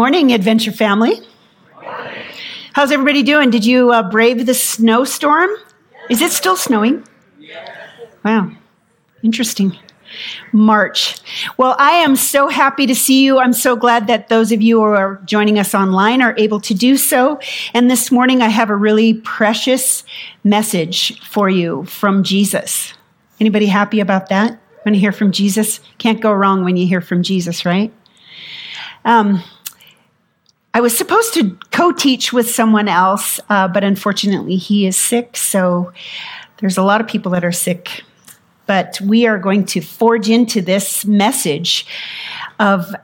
Morning, Adventure family. How's everybody doing? Did you uh, brave the snowstorm? Is it still snowing? Wow, interesting. March. Well, I am so happy to see you. I'm so glad that those of you who are joining us online are able to do so. And this morning I have a really precious message for you from Jesus. Anybody happy about that? Want to hear from Jesus? Can't go wrong when you hear from Jesus, right? Um, I was supposed to co teach with someone else, uh, but unfortunately he is sick. So there's a lot of people that are sick but we are going to forge into this message of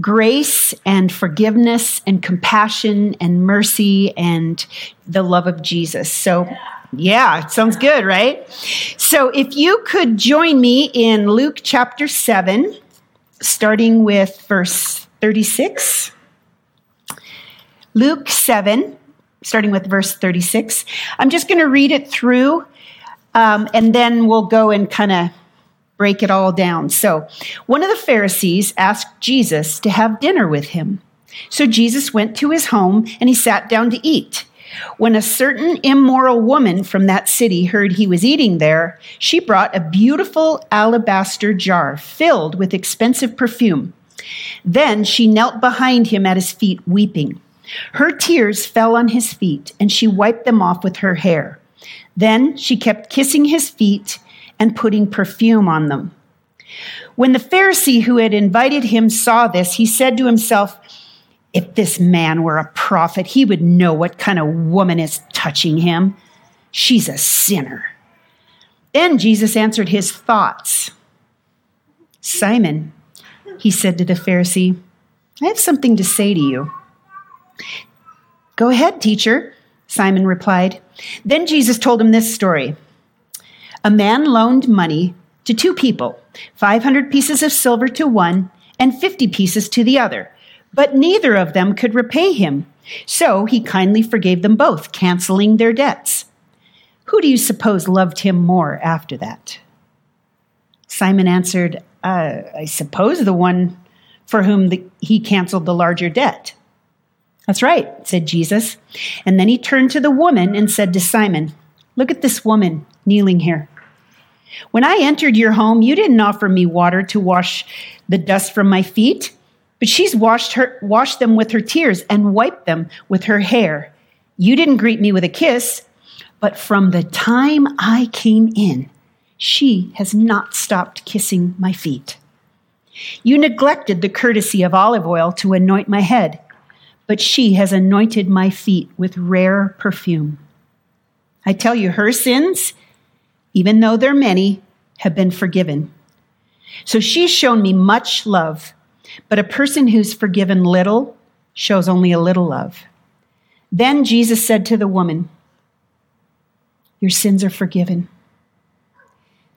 grace and forgiveness and compassion and mercy and the love of Jesus. So, yeah, it sounds good, right? So, if you could join me in Luke chapter 7, starting with verse 36. Luke 7, starting with verse 36. I'm just going to read it through um, and then we'll go and kind of break it all down. So, one of the Pharisees asked Jesus to have dinner with him. So, Jesus went to his home and he sat down to eat. When a certain immoral woman from that city heard he was eating there, she brought a beautiful alabaster jar filled with expensive perfume. Then she knelt behind him at his feet, weeping. Her tears fell on his feet, and she wiped them off with her hair. Then she kept kissing his feet and putting perfume on them. When the Pharisee who had invited him saw this, he said to himself, If this man were a prophet, he would know what kind of woman is touching him. She's a sinner. Then Jesus answered his thoughts. Simon, he said to the Pharisee, I have something to say to you. Go ahead, teacher, Simon replied. Then Jesus told him this story A man loaned money to two people 500 pieces of silver to one and 50 pieces to the other, but neither of them could repay him. So he kindly forgave them both, canceling their debts. Who do you suppose loved him more after that? Simon answered, uh, I suppose the one for whom the, he canceled the larger debt. That's right, said Jesus. And then he turned to the woman and said to Simon, Look at this woman kneeling here. When I entered your home, you didn't offer me water to wash the dust from my feet, but she's washed, her, washed them with her tears and wiped them with her hair. You didn't greet me with a kiss, but from the time I came in, she has not stopped kissing my feet. You neglected the courtesy of olive oil to anoint my head but she has anointed my feet with rare perfume. I tell you, her sins, even though they're many, have been forgiven. So she's shown me much love, but a person who's forgiven little shows only a little love. Then Jesus said to the woman, Your sins are forgiven.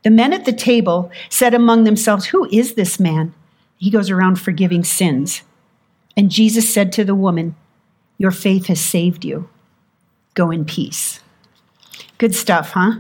The men at the table said among themselves, Who is this man? He goes around forgiving sins. And Jesus said to the woman, Your faith has saved you. Go in peace. Good stuff, huh?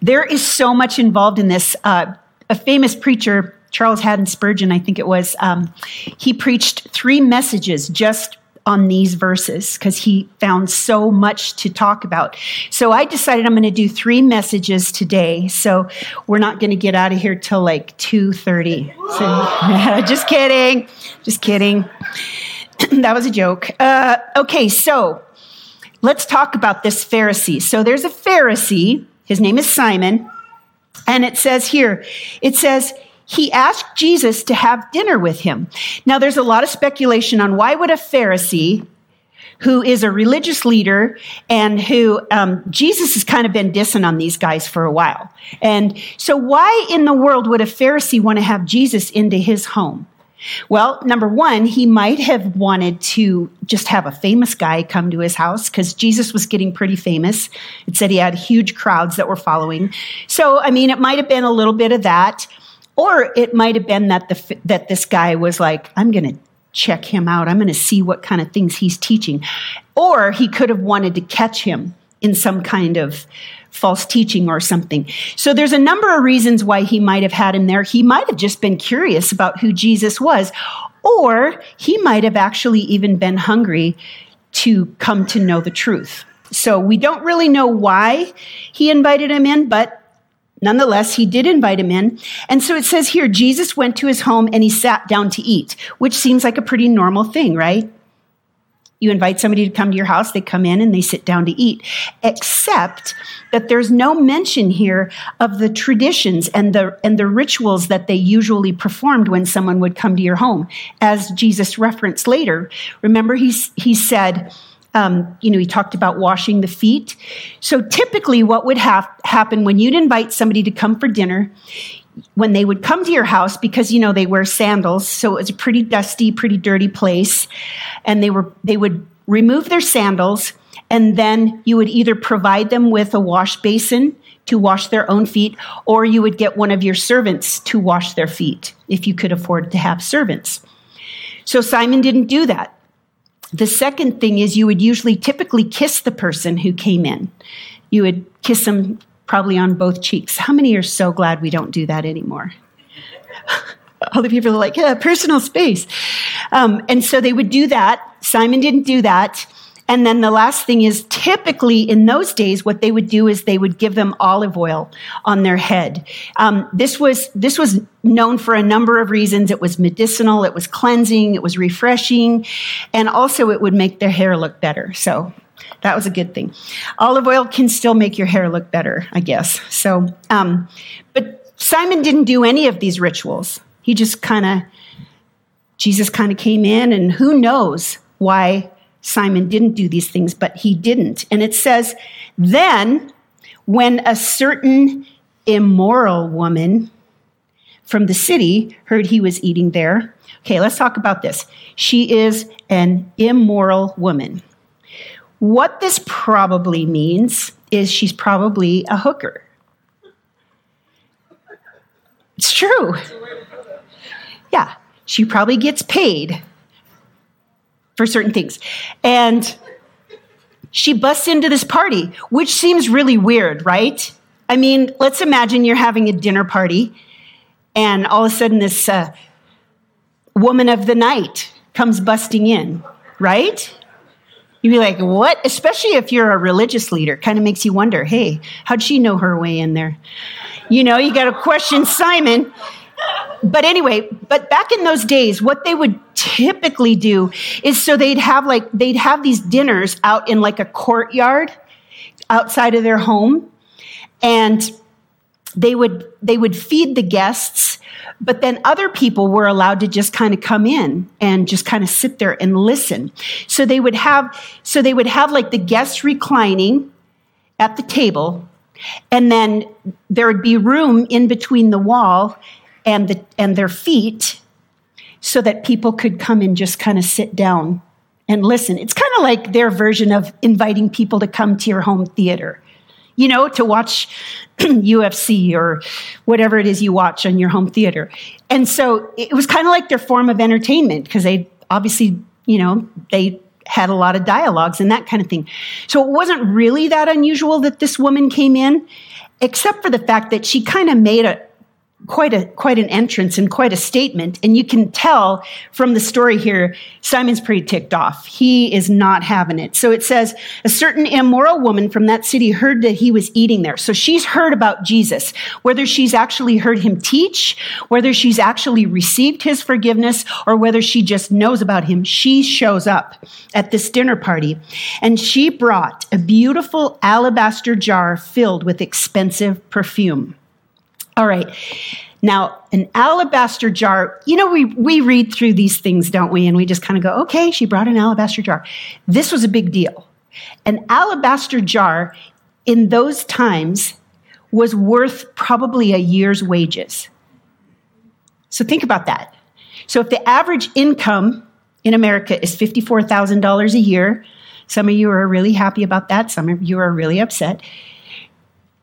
There is so much involved in this. Uh, a famous preacher, Charles Haddon Spurgeon, I think it was, um, he preached three messages just on these verses because he found so much to talk about. So I decided I'm going to do three messages today. So we're not going to get out of here till like 2:30. So, just kidding. Just kidding. that was a joke. Uh, okay, so let's talk about this Pharisee. So there's a Pharisee. His name is Simon. And it says here, it says, he asked Jesus to have dinner with him. Now, there's a lot of speculation on why would a Pharisee, who is a religious leader and who um, Jesus has kind of been dissing on these guys for a while. And so, why in the world would a Pharisee want to have Jesus into his home? Well, number one, he might have wanted to just have a famous guy come to his house because Jesus was getting pretty famous. It said he had huge crowds that were following. So, I mean, it might have been a little bit of that. Or it might have been that the that this guy was like, I'm going to check him out. I'm going to see what kind of things he's teaching. Or he could have wanted to catch him in some kind of false teaching or something. So there's a number of reasons why he might have had him there. He might have just been curious about who Jesus was. Or he might have actually even been hungry to come to know the truth. So we don't really know why he invited him in, but nonetheless, he did invite him in. And so it says here Jesus went to his home and he sat down to eat, which seems like a pretty normal thing, right? You invite somebody to come to your house, they come in and they sit down to eat. Except that there's no mention here of the traditions and the and the rituals that they usually performed when someone would come to your home. As Jesus referenced later, remember he he said, um, you know, he talked about washing the feet. So typically, what would have, happen when you'd invite somebody to come for dinner, when they would come to your house, because you know they wear sandals, so it was a pretty dusty, pretty dirty place, and they were they would remove their sandals, and then you would either provide them with a wash basin to wash their own feet, or you would get one of your servants to wash their feet if you could afford to have servants. So Simon didn't do that. The second thing is you would usually typically kiss the person who came in. You would kiss them probably on both cheeks. How many are so glad we don't do that anymore? All the people are like, yeah, personal space. Um, and so they would do that. Simon didn't do that. And then the last thing is typically in those days, what they would do is they would give them olive oil on their head. Um, this was this was known for a number of reasons. It was medicinal, it was cleansing, it was refreshing, and also it would make their hair look better. So that was a good thing. Olive oil can still make your hair look better, I guess. So, um, but Simon didn't do any of these rituals. He just kind of Jesus kind of came in, and who knows why Simon didn't do these things, but he didn't. And it says, then when a certain immoral woman from the city heard he was eating there. Okay, let's talk about this. She is an immoral woman. What this probably means is she's probably a hooker. It's true. Yeah, she probably gets paid for certain things. And she busts into this party, which seems really weird, right? I mean, let's imagine you're having a dinner party, and all of a sudden, this uh, woman of the night comes busting in, right? You'd be like, what? Especially if you're a religious leader, kind of makes you wonder, hey, how'd she know her way in there? You know, you got to question Simon but anyway, but back in those days, what they would typically do is so they'd have like, they'd have these dinners out in like a courtyard outside of their home. And they would, they would feed the guests, but then other people were allowed to just kind of come in and just kind of sit there and listen. So they would have, so they would have like the guests reclining at the table and then there would be room in between the wall and, the, and their feet so that people could come and just kind of sit down and listen. It's kind of like their version of inviting people to come to your home theater, you know, to watch UFC or whatever it is you watch on your home theater. And so it was kind of like their form of entertainment because they obviously, you know, they had a lot of dialogues and that kind of thing. So it wasn't really that unusual that this woman came in, except for the fact that she kind of made a, quite a quite an entrance and quite a statement. And you can tell from the story here simon's pretty ticked off. He is not having it. So it says a certain immoral woman from that city heard that he was eating there. So she's heard about jesus. Whether she's actually heard him teach whether she's actually received his forgiveness or whether she just knows about him she shows up at this dinner party. And she brought a beautiful alabaster jar filled with expensive perfume all right. Now, an alabaster jar, you know, we, we read through these things, don't we? And we just kind of go, okay, she brought an alabaster jar. This was a big deal. An alabaster jar in those times was worth probably a year's wages. So think about that. So if the average income in America is $54,000 a year, some of you are really happy about that, some of you are really upset.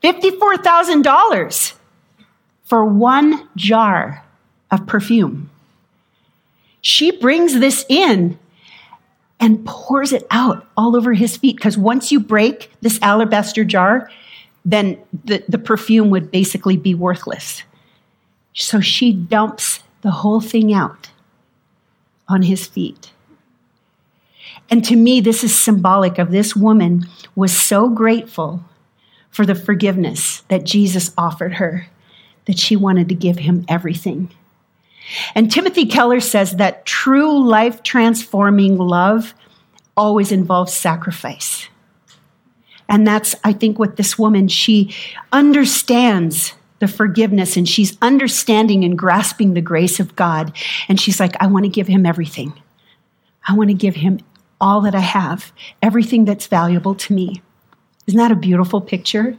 $54,000 for one jar of perfume. She brings this in and pours it out all over his feet because once you break this alabaster jar, then the, the perfume would basically be worthless. So she dumps the whole thing out on his feet. And to me, this is symbolic of this woman was so grateful for the forgiveness that Jesus offered her that she wanted to give him everything. And Timothy Keller says that true life transforming love always involves sacrifice. And that's, I think, what this woman, she understands the forgiveness and she's understanding and grasping the grace of God. And she's like, I want to give him everything. I want to give him all that I have, everything that's valuable to me. Isn't that a beautiful picture?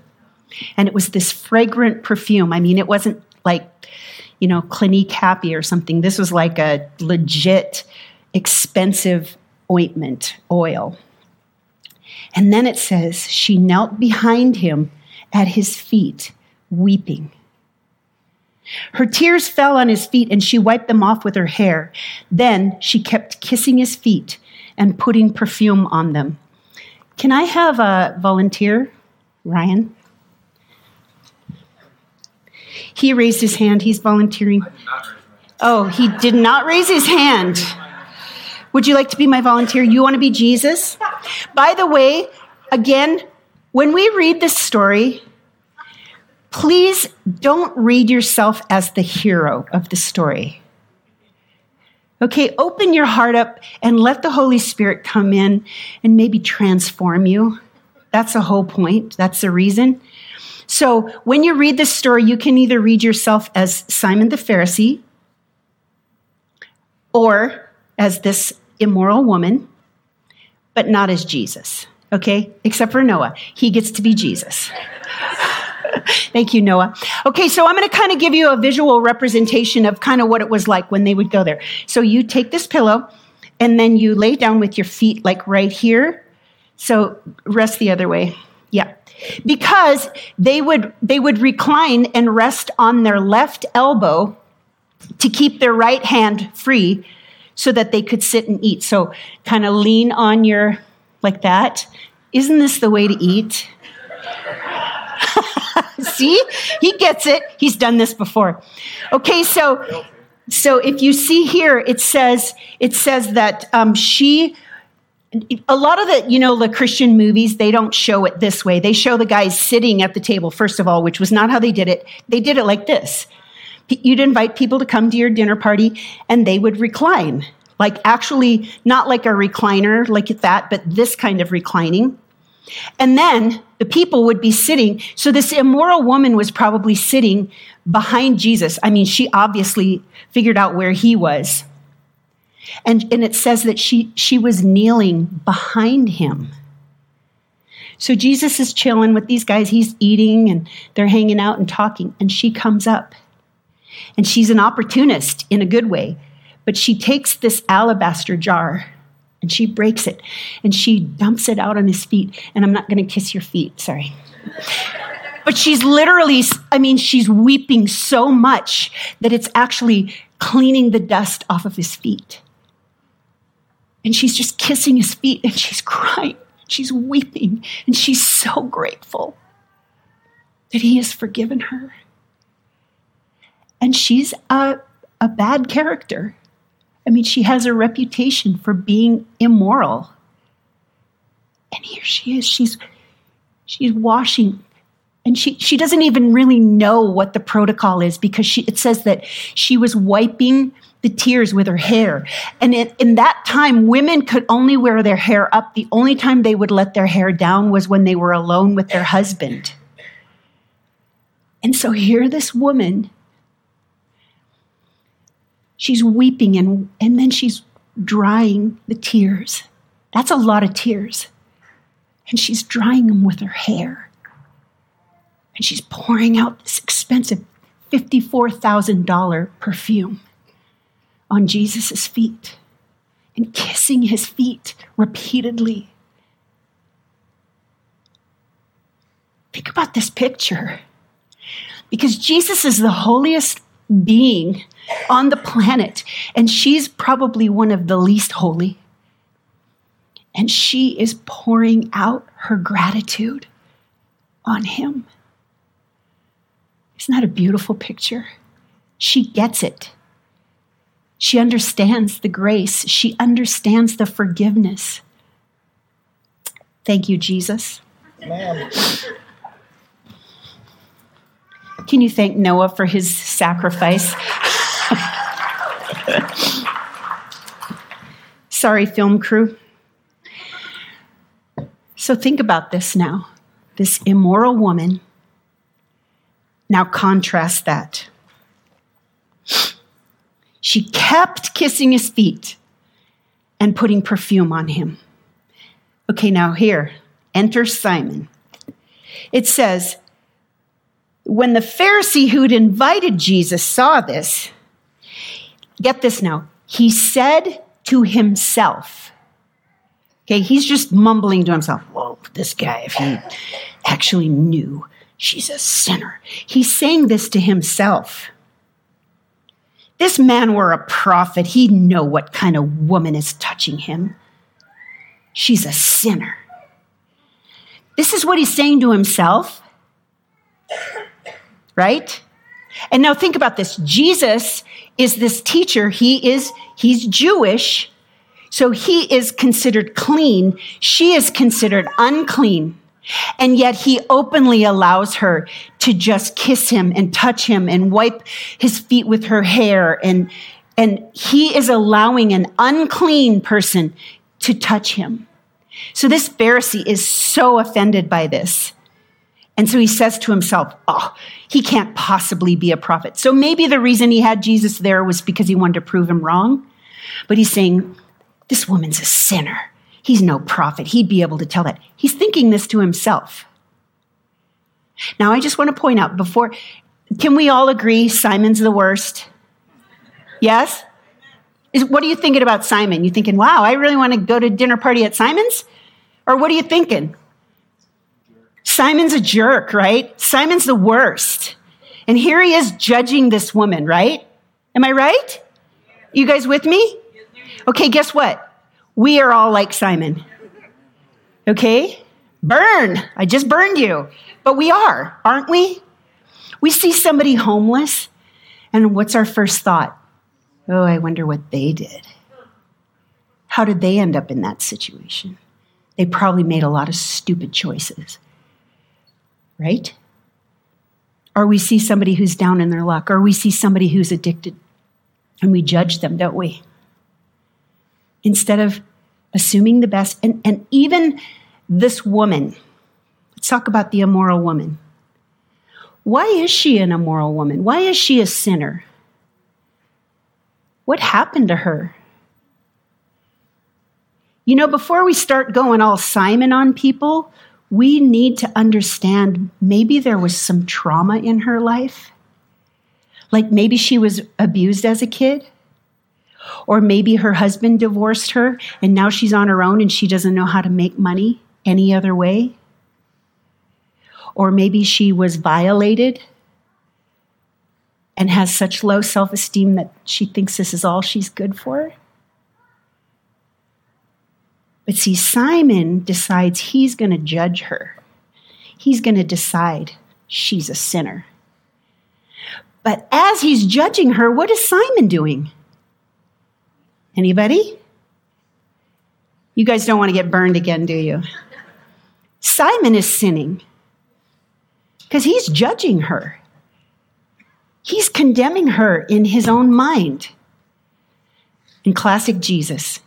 And it was this fragrant perfume. I mean, it wasn't like, you know, Clinique Happy or something. This was like a legit, expensive ointment, oil. And then it says, she knelt behind him at his feet, weeping. Her tears fell on his feet and she wiped them off with her hair. Then she kept kissing his feet and putting perfume on them. Can I have a volunteer, Ryan? He raised his hand. He's volunteering. Oh, he did not raise his hand. Would you like to be my volunteer? You want to be Jesus? By the way, again, when we read this story, please don't read yourself as the hero of the story. Okay, open your heart up and let the Holy Spirit come in and maybe transform you. That's the whole point. That's the reason. So when you read this story, you can either read yourself as Simon the Pharisee or as this immoral woman, but not as Jesus. Okay, except for Noah. He gets to be Jesus. Thank you, Noah. Okay, so I'm going to kind of give you a visual representation of kind of what it was like when they would go there. So you take this pillow and then you lay down with your feet like right here. So rest the other way. Yeah. Because they would they would recline and rest on their left elbow to keep their right hand free so that they could sit and eat. So kind of lean on your like that. Isn't this the way to eat? See? He gets it. He's done this before. Okay, so so if you see here, it says it says that um, she. A lot of the, you know, the Christian movies, they don't show it this way. They show the guys sitting at the table, first of all, which was not how they did it. They did it like this. You'd invite people to come to your dinner party and they would recline. Like actually, not like a recliner like that, but this kind of reclining. And then the people would be sitting. So this immoral woman was probably sitting behind Jesus. I mean, she obviously figured out where he was. And, and it says that she, she was kneeling behind him. So Jesus is chilling with these guys. He's eating and they're hanging out and talking. And she comes up. And she's an opportunist in a good way. But she takes this alabaster jar and she breaks it and she dumps it out on his feet. And I'm not going to kiss your feet, sorry. But she's literally, I mean, she's weeping so much that it's actually cleaning the dust off of his feet. And she's just kissing his feet and she's crying. She's weeping and she's so grateful that he has forgiven her. And she's a, a bad character. I mean, she has a reputation for being immoral. And here she is. She's she's washing and she, she doesn't even really know what the protocol is because she, it says that she was wiping the tears with her hair. And in that time, women could only wear their hair up. The only time they would let their hair down was when they were alone with their husband. And so here, this woman she's weeping and, and then she's drying the tears. That's a lot of tears. And she's drying them with her hair. And she's pouring out this expensive $54,000 perfume on Jesus' feet and kissing his feet repeatedly. Think about this picture. Because Jesus is the holiest being on the planet, and she's probably one of the least holy. And she is pouring out her gratitude on him. Isn't that a beautiful picture? She gets it. She understands the grace, she understands the forgiveness. Thank you, Jesus. Ma'am. Can you thank Noah for his sacrifice? Sorry, film crew. So think about this now. This immoral woman. Now contrast that. She kept kissing his feet and putting perfume on him. Okay, now here, enter Simon. It says, when the Pharisee who'd invited Jesus saw this, get this now, he said to himself, okay, he's just mumbling to himself, whoa, this guy, if he actually knew she's a sinner. He's saying this to himself. This man were a prophet. He'd know what kind of woman is touching him. She's a sinner. This is what he's saying to himself right? And now think about this. Jesus is this teacher. He is, he's Jewish. So he is considered clean. She is considered unclean. And yet he openly allows her to just kiss him and touch him and wipe his feet with her hair. And, and he is allowing an unclean person to touch him. So this Pharisee is so offended by this. And so he says to himself, Oh, he can't possibly be a prophet. So maybe the reason he had Jesus there was because he wanted to prove him wrong. But he's saying, This woman's a sinner. He's no prophet. He'd be able to tell that. He's thinking this to himself. Now, I just want to point out before, can we all agree Simon's the worst? Yes? Is, what are you thinking about Simon? You thinking, wow, I really want to go to dinner party at Simon's? Or what are you thinking? Simon's a jerk, right? Simon's the worst. And here he is judging this woman, right? Am I right? You guys with me? Okay, guess what? We are all like Simon. Okay? Burn. I just burned you. But we are, aren't we? We see somebody homeless, and what's our first thought? Oh, I wonder what they did. How did they end up in that situation? They probably made a lot of stupid choices right? Or we see somebody who's down in their luck, or we see somebody who's addicted, and we judge them, don't we? Instead of assuming the best. And, and even this woman, let's talk about the immoral woman. Why is she an immoral woman? Why is she a sinner? What happened to her? You know, before we start going all Simon on people, we need to understand maybe there was some trauma in her life. Like maybe she was abused as a kid. Or maybe her husband divorced her and now she's on her own and she doesn't know how to make money any other way. Or maybe she was violated and has such low self esteem that she thinks this is all she's good for. But see, Simon decides he's going to judge her. He's going to decide she's a sinner. But as he's judging her, what is Simon doing? Anybody? You guys don't want to get burned again, do you? Simon is sinning because he's judging her. He's condemning her in his own mind. In classic Jesus,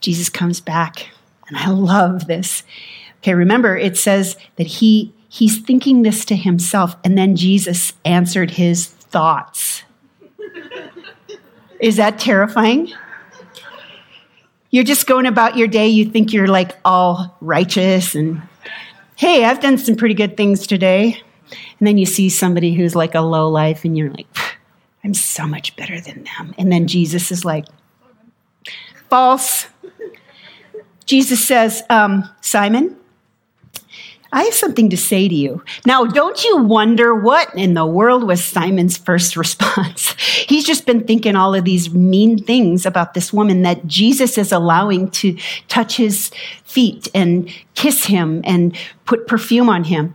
Jesus comes back and I love this. Okay, remember it says that he he's thinking this to himself and then Jesus answered his thoughts. Is that terrifying? You're just going about your day, you think you're like all righteous and hey, I've done some pretty good things today. And then you see somebody who's like a low life and you're like, I'm so much better than them. And then Jesus is like, false. Jesus says, um, Simon, I have something to say to you. Now, don't you wonder what in the world was Simon's first response? He's just been thinking all of these mean things about this woman that Jesus is allowing to touch his feet and kiss him and put perfume on him.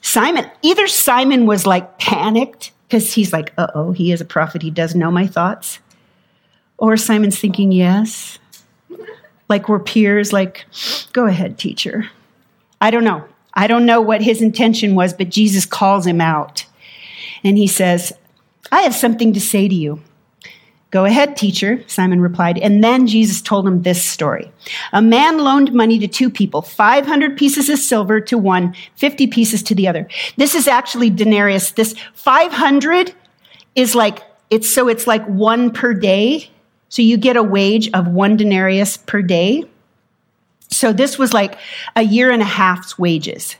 Simon, either Simon was like panicked because he's like, uh oh, he is a prophet, he does know my thoughts. Or Simon's thinking, Yes. Like we're peers, like, go ahead, teacher. I don't know. I don't know what his intention was, but Jesus calls him out. And he says, I have something to say to you. Go ahead, teacher, Simon replied. And then Jesus told him this story. A man loaned money to two people, 500 pieces of silver to one, 50 pieces to the other. This is actually denarius. This 500 is like, it's so it's like one per day. So you get a wage of one denarius per day. So this was like a year and a half's wages.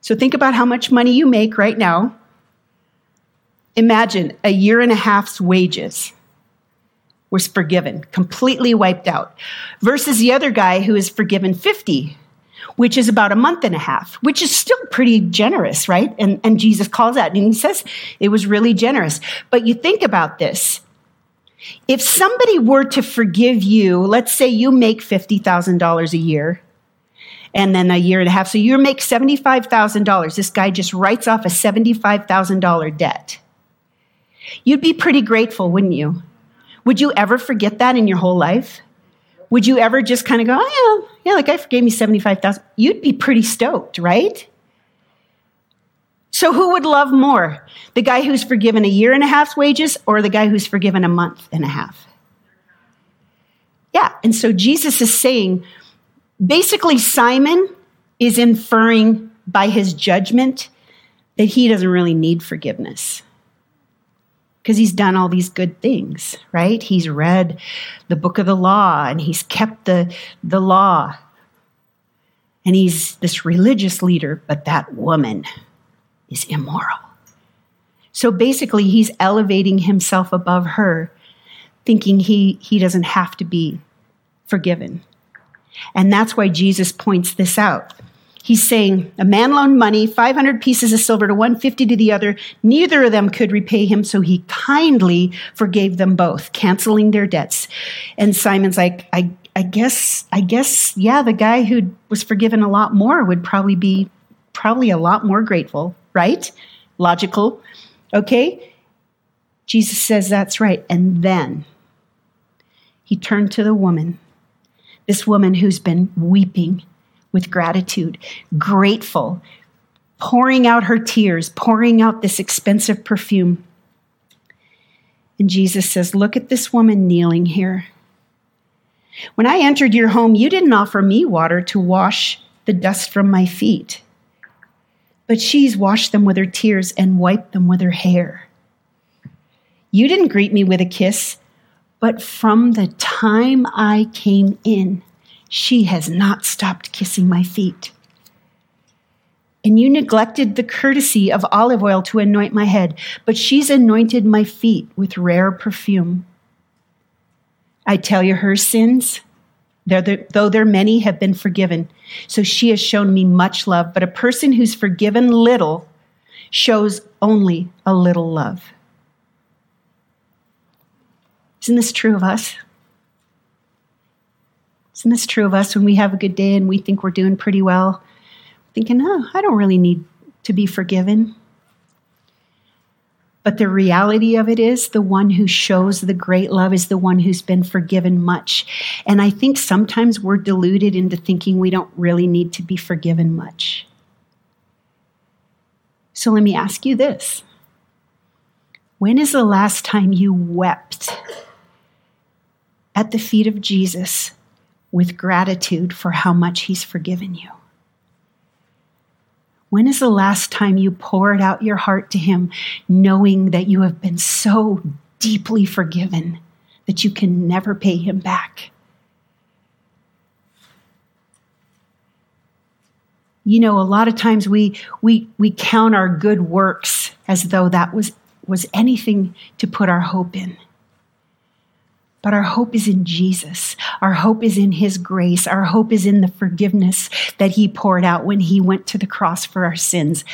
So think about how much money you make right now. Imagine a year and a half's wages was forgiven, completely wiped out, versus the other guy who is forgiven 50, which is about a month and a half, which is still pretty generous, right? And, and Jesus calls that and he says it was really generous. But you think about this. If somebody were to forgive you, let's say you make $50,000 a year, and then a year and a half. So you make $75,000. This guy just writes off a $75,000 debt. You'd be pretty grateful, wouldn't you? Would you ever forget that in your whole life? Would you ever just kind of go, oh, yeah, yeah, the guy forgave me 75,000? You'd be pretty stoked, right? So who would love more? The guy who's forgiven a year and a half's wages or the guy who's forgiven a month and a half? Yeah. And so Jesus is saying, basically, Simon is inferring by his judgment that he doesn't really need forgiveness because he's done all these good things, right? He's read the book of the law and he's kept the, the law. And he's this religious leader, but that woman is immoral. So basically, he's elevating himself above her, thinking he, he doesn't have to be forgiven. And that's why Jesus points this out. He's saying, A man loaned money, 500 pieces of silver to 150 to the other. Neither of them could repay him, so he kindly forgave them both, canceling their debts. And Simon's like, I, I guess, I guess, yeah, the guy who was forgiven a lot more would probably be probably a lot more grateful, right? Logical. Okay? Jesus says that's right. And then he turned to the woman, this woman who's been weeping with gratitude, grateful, pouring out her tears, pouring out this expensive perfume. And Jesus says, Look at this woman kneeling here. When I entered your home, you didn't offer me water to wash the dust from my feet, but she's washed them with her tears and wiped them with her hair. You didn't greet me with a kiss, but from the time I came in, she has not stopped kissing my feet. And you neglected the courtesy of olive oil to anoint my head, but she's anointed my feet with rare perfume. I tell you, her sins, though they're many, have been forgiven. So she has shown me much love. But a person who's forgiven little shows only a little love. Isn't this true of us? Isn't this true of us when we have a good day and we think we're doing pretty well? Thinking, oh, I don't really need to be forgiven. But the reality of it is, the one who shows the great love is the one who's been forgiven much. And I think sometimes we're deluded into thinking we don't really need to be forgiven much. So let me ask you this When is the last time you wept at the feet of Jesus with gratitude for how much He's forgiven you? When is the last time you poured out your heart to Him, knowing that you have been so deeply forgiven that you can never pay Him back? You know, a lot of times we, we, we count our good works as though that was, was anything to put our hope in. But our hope is in Jesus. Our hope is in His grace. Our hope is in the forgiveness that He poured out when He went to the cross for our sins.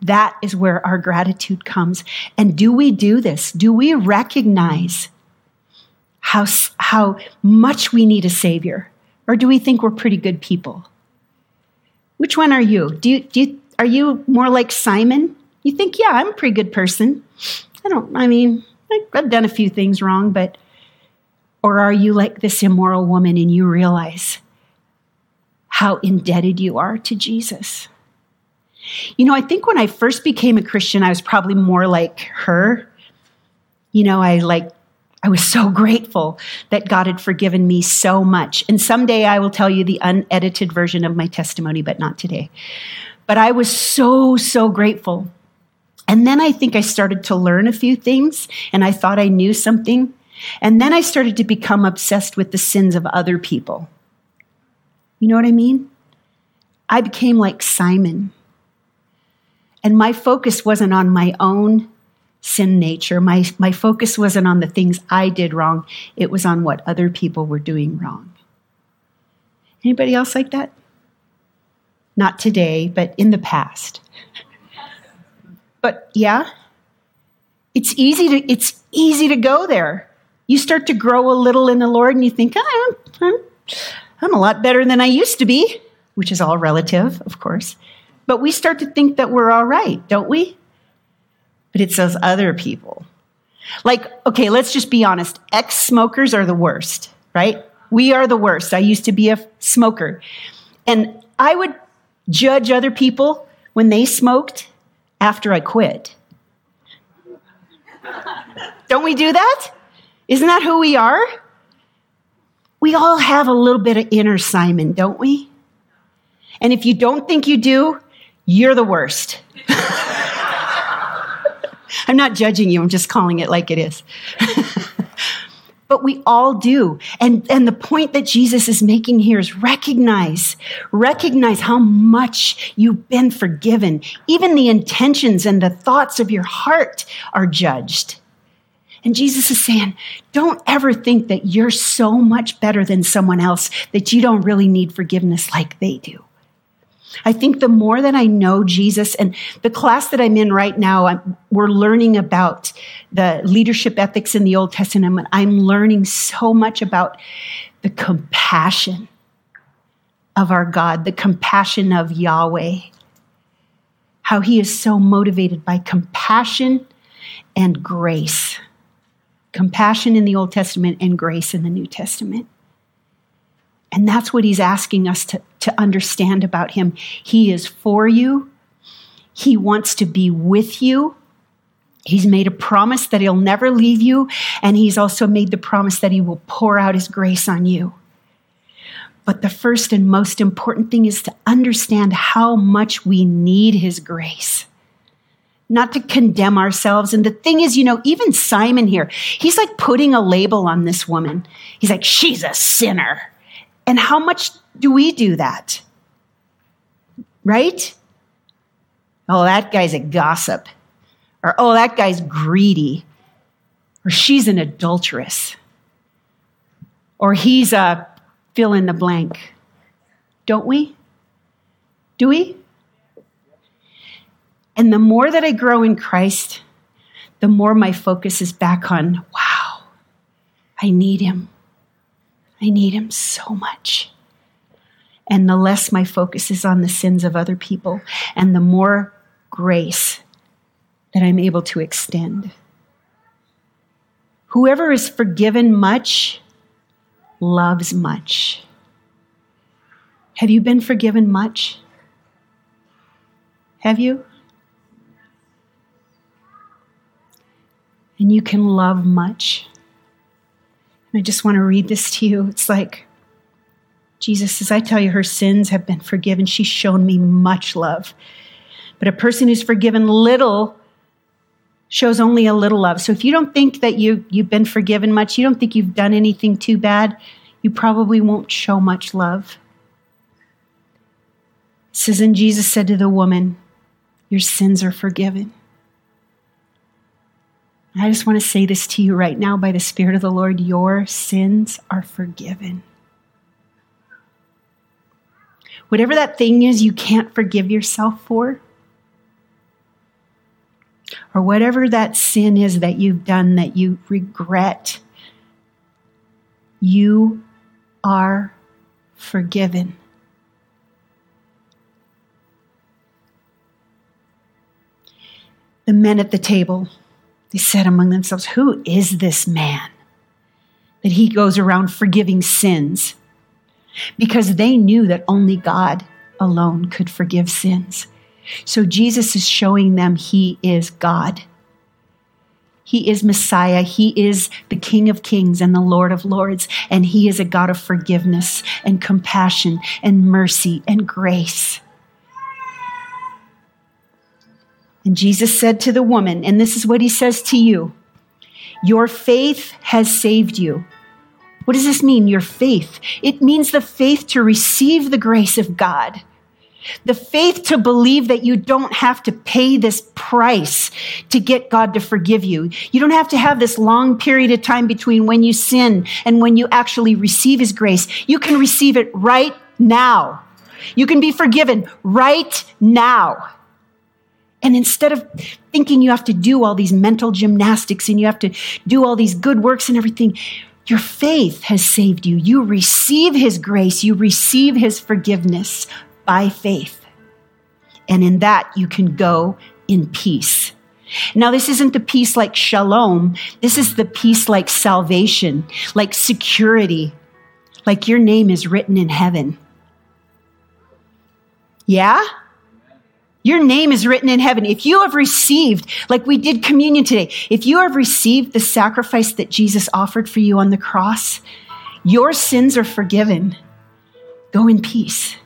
That is where our gratitude comes. And do we do this? Do we recognize how, how much we need a Savior? Or do we think we're pretty good people? Which one are you? Do you, do you are you more like Simon? You think, yeah, I'm a pretty good person. I don't, I mean, I've done a few things wrong, but Or are you like this immoral woman and you realize how indebted you are to Jesus? You know, I think when I first became a Christian, I was probably more like her. You know, I like I was so grateful that God had forgiven me so much. And someday I will tell you the unedited version of my testimony, but not today. But I was so, so grateful. And then I think I started to learn a few things and I thought I knew something. And then I started to become obsessed with the sins of other people. You know what I mean? I became like Simon. And my focus wasn't on my own sin nature. My, my focus wasn't on the things I did wrong, it was on what other people were doing wrong. Anybody else like that? Not today, but in the past. but yeah, it's easy to it's easy to go there. You start to grow a little in the Lord and you think, oh, I'm, I'm a lot better than I used to be, which is all relative, of course. But we start to think that we're all right, don't we? but it's those other people. Like, okay, let's just be honest. Ex smokers are the worst, right? We are the worst. I used to be a smoker. And I would judge other people when they smoked after I quit. Don't we do that? Isn't that who we are? We all have a little bit of inner Simon, don't we? And if you don't think you do, you're the worst. I'm not judging you, I'm just calling it like it is. but we all do. And, and the point that Jesus is making here is recognize, recognize how much you've been forgiven. Even the intentions and the thoughts of your heart are judged. And Jesus is saying, don't ever think that you're so much better than someone else that you don't really need forgiveness like they do. I think the more that I know Jesus and the class that I'm in right now, I'm, we're learning about the leadership ethics in the Old Testament. I'm learning so much about the compassion of our God, the compassion of Yahweh, how he is so motivated by compassion and grace. Compassion in the Old Testament and grace in the New Testament. And that's what he's asking us to, to understand about him. He is for you, he wants to be with you. He's made a promise that he'll never leave you, and he's also made the promise that he will pour out his grace on you. But the first and most important thing is to understand how much we need his grace not to condemn ourselves. And the thing is, you know, even Simon here, he's like putting a label on this woman. He's like, she's a sinner. And how much do we do that? Right? Oh, that guy's a gossip. Or, oh, that guy's greedy. Or she's an adulteress. Or he's a fill in the blank. Don't we? Do we? And the more that I grow in Christ, the more my focus is back on, wow, I need him. I need him so much. And the less my focus is on the sins of other people, and the more grace that I'm able to extend. Whoever is forgiven much loves much. Have you been forgiven much? Have you? And you can love much. And I just want to read this to you. It's like, Jesus says, I tell you, her sins have been forgiven. She's shown me much love. But a person who's forgiven little shows only a little love. So if you don't think that you, you've been forgiven much, you don't think you've done anything too bad, you probably won't show much love. It says, And Jesus said to the woman, Your sins are forgiven. I just want to say this to you right now by the Spirit of the Lord your sins are forgiven. Whatever that thing is you can't forgive yourself for, or whatever that sin is that you've done that you regret, you are forgiven. The men at the table they said among themselves, Who is this man that he goes around forgiving sins because they knew that only God alone could forgive sins. So Jesus is showing them he is God. He is Messiah. He is the King of Kings and the Lord of Lords. And He is a God of forgiveness and compassion and mercy and grace. And Jesus said to the woman, and this is what He says to you Your faith has saved you. What does this mean, your faith? It means the faith to receive the grace of God the faith to believe that you don't have to pay this price to get God to forgive you. You don't have to have this long period of time between when you sin and when you actually receive His grace. You can receive it right now. You can be forgiven right now. And instead of thinking you have to do all these mental gymnastics and you have to do all these good works and everything, your faith has saved you. You receive His grace, you receive His forgiveness by faith. And in that, you can go in peace. Now, this isn't the peace like shalom. This is the peace like salvation, like security, like your name is written in heaven. Yeah? Your name is written in heaven. If you have received, like we did communion today, if you have received the sacrifice that Jesus offered for you on the cross, your sins are forgiven. Go in peace.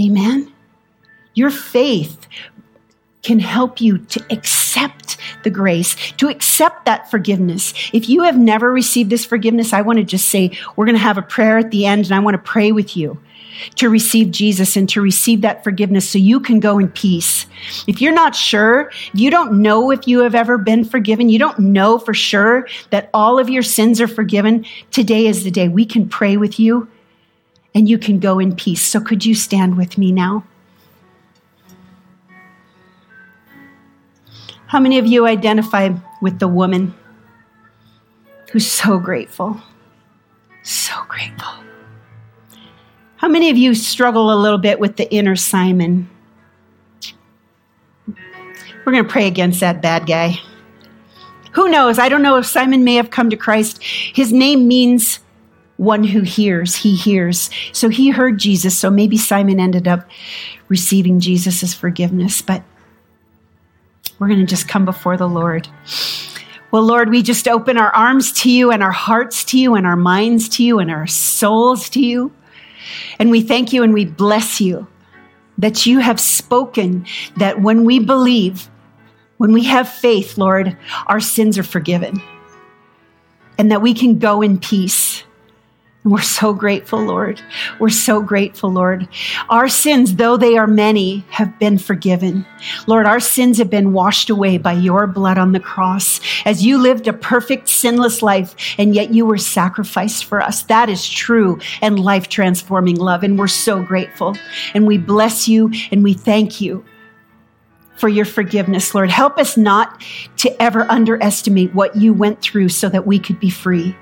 Amen. Your faith can help you to accept the grace, to accept that forgiveness. If you have never received this forgiveness, I want to just say we're going to have a prayer at the end, and I want to pray with you to receive Jesus and to receive that forgiveness so you can go in peace. If you're not sure, if you don't know if you have ever been forgiven, you don't know for sure that all of your sins are forgiven, today is the day we can pray with you and you can go in peace. So, could you stand with me now? How many of you identify with the woman who's so grateful? So grateful. How many of you struggle a little bit with the inner Simon? We're going to pray against that bad guy. Who knows? I don't know if Simon may have come to Christ. His name means one who hears, he hears. So he heard Jesus. So maybe Simon ended up receiving Jesus' forgiveness. But we're going to just come before the Lord. Well, Lord, we just open our arms to you and our hearts to you and our minds to you and our souls to you. And we thank you and we bless you that you have spoken that when we believe, when we have faith, Lord, our sins are forgiven and that we can go in peace we're so grateful, Lord. We're so grateful, Lord. Our sins, though they are many, have been forgiven. Lord, our sins have been washed away by your blood on the cross as you lived a perfect, sinless life, and yet you were sacrificed for us. That is true and life transforming love. And we're so grateful. And we bless you and we thank you for your forgiveness, Lord. Help us not to ever underestimate what you went through so that we could be free.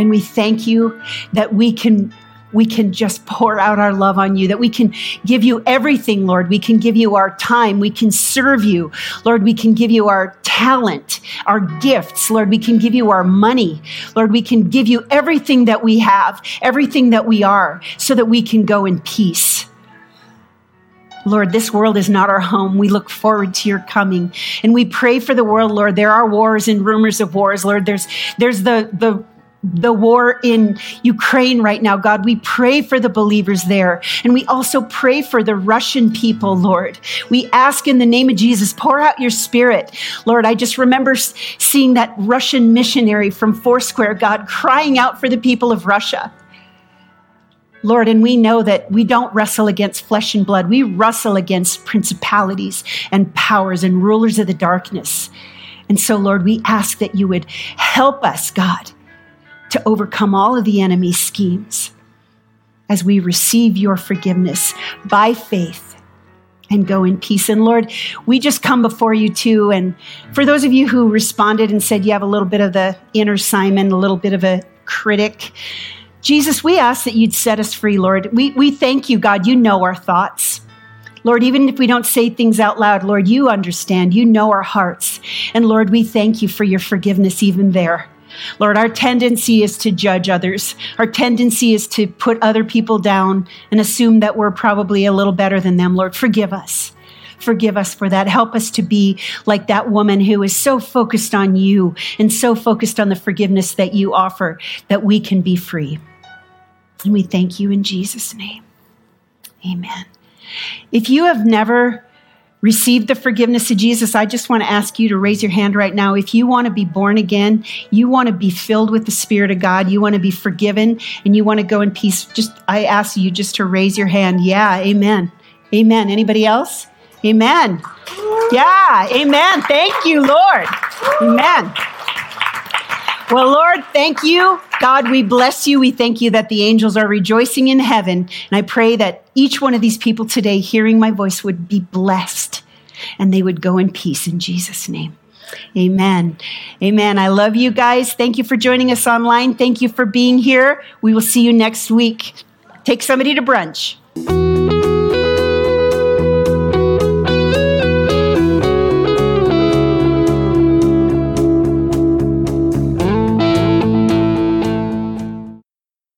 And we thank you that we can we can just pour out our love on you, that we can give you everything, Lord. We can give you our time. We can serve you. Lord, we can give you our talent, our gifts. Lord, we can give you our money. Lord, we can give you everything that we have, everything that we are, so that we can go in peace. Lord, this world is not our home. We look forward to your coming. And we pray for the world, Lord. There are wars and rumors of wars, Lord. There's, there's the, the the war in Ukraine right now, God. We pray for the believers there. And we also pray for the Russian people, Lord. We ask in the name of Jesus, pour out your spirit. Lord, I just remember seeing that Russian missionary from Foursquare, God, crying out for the people of Russia. Lord, and we know that we don't wrestle against flesh and blood. We wrestle against principalities and powers and rulers of the darkness. And so, Lord, we ask that you would help us, God to overcome all of the enemy's schemes as we receive your forgiveness by faith and go in peace. And Lord, we just come before you too. And for those of you who responded and said you have a little bit of the inner Simon, a little bit of a critic, Jesus, we ask that you'd set us free, Lord. We, we thank you, God. You know our thoughts. Lord, even if we don't say things out loud, Lord, you understand. You know our hearts. And Lord, we thank you for your forgiveness even there. Lord, our tendency is to judge others. Our tendency is to put other people down and assume that we're probably a little better than them. Lord, forgive us. Forgive us for that. Help us to be like that woman who is so focused on you and so focused on the forgiveness that you offer that we can be free. And we thank you in Jesus' name. Amen. If you have never received the forgiveness of Jesus, I just want to ask you to raise your hand right now. If you want to be born again, you want to be filled with the Spirit of God, you want to be forgiven, and you want to go in peace, just I ask you just to raise your hand. Yeah, amen. Amen. Anybody else? Amen. Yeah, amen. Thank you, Lord. Amen. Well, Lord, thank you. God, we bless you. We thank you that the angels are rejoicing in heaven. And I pray that each one of these people today hearing my voice would be blessed and they would go in peace in Jesus' name. Amen. Amen. I love you guys. Thank you for joining us online. Thank you for being here. We will see you next week. Take somebody to brunch.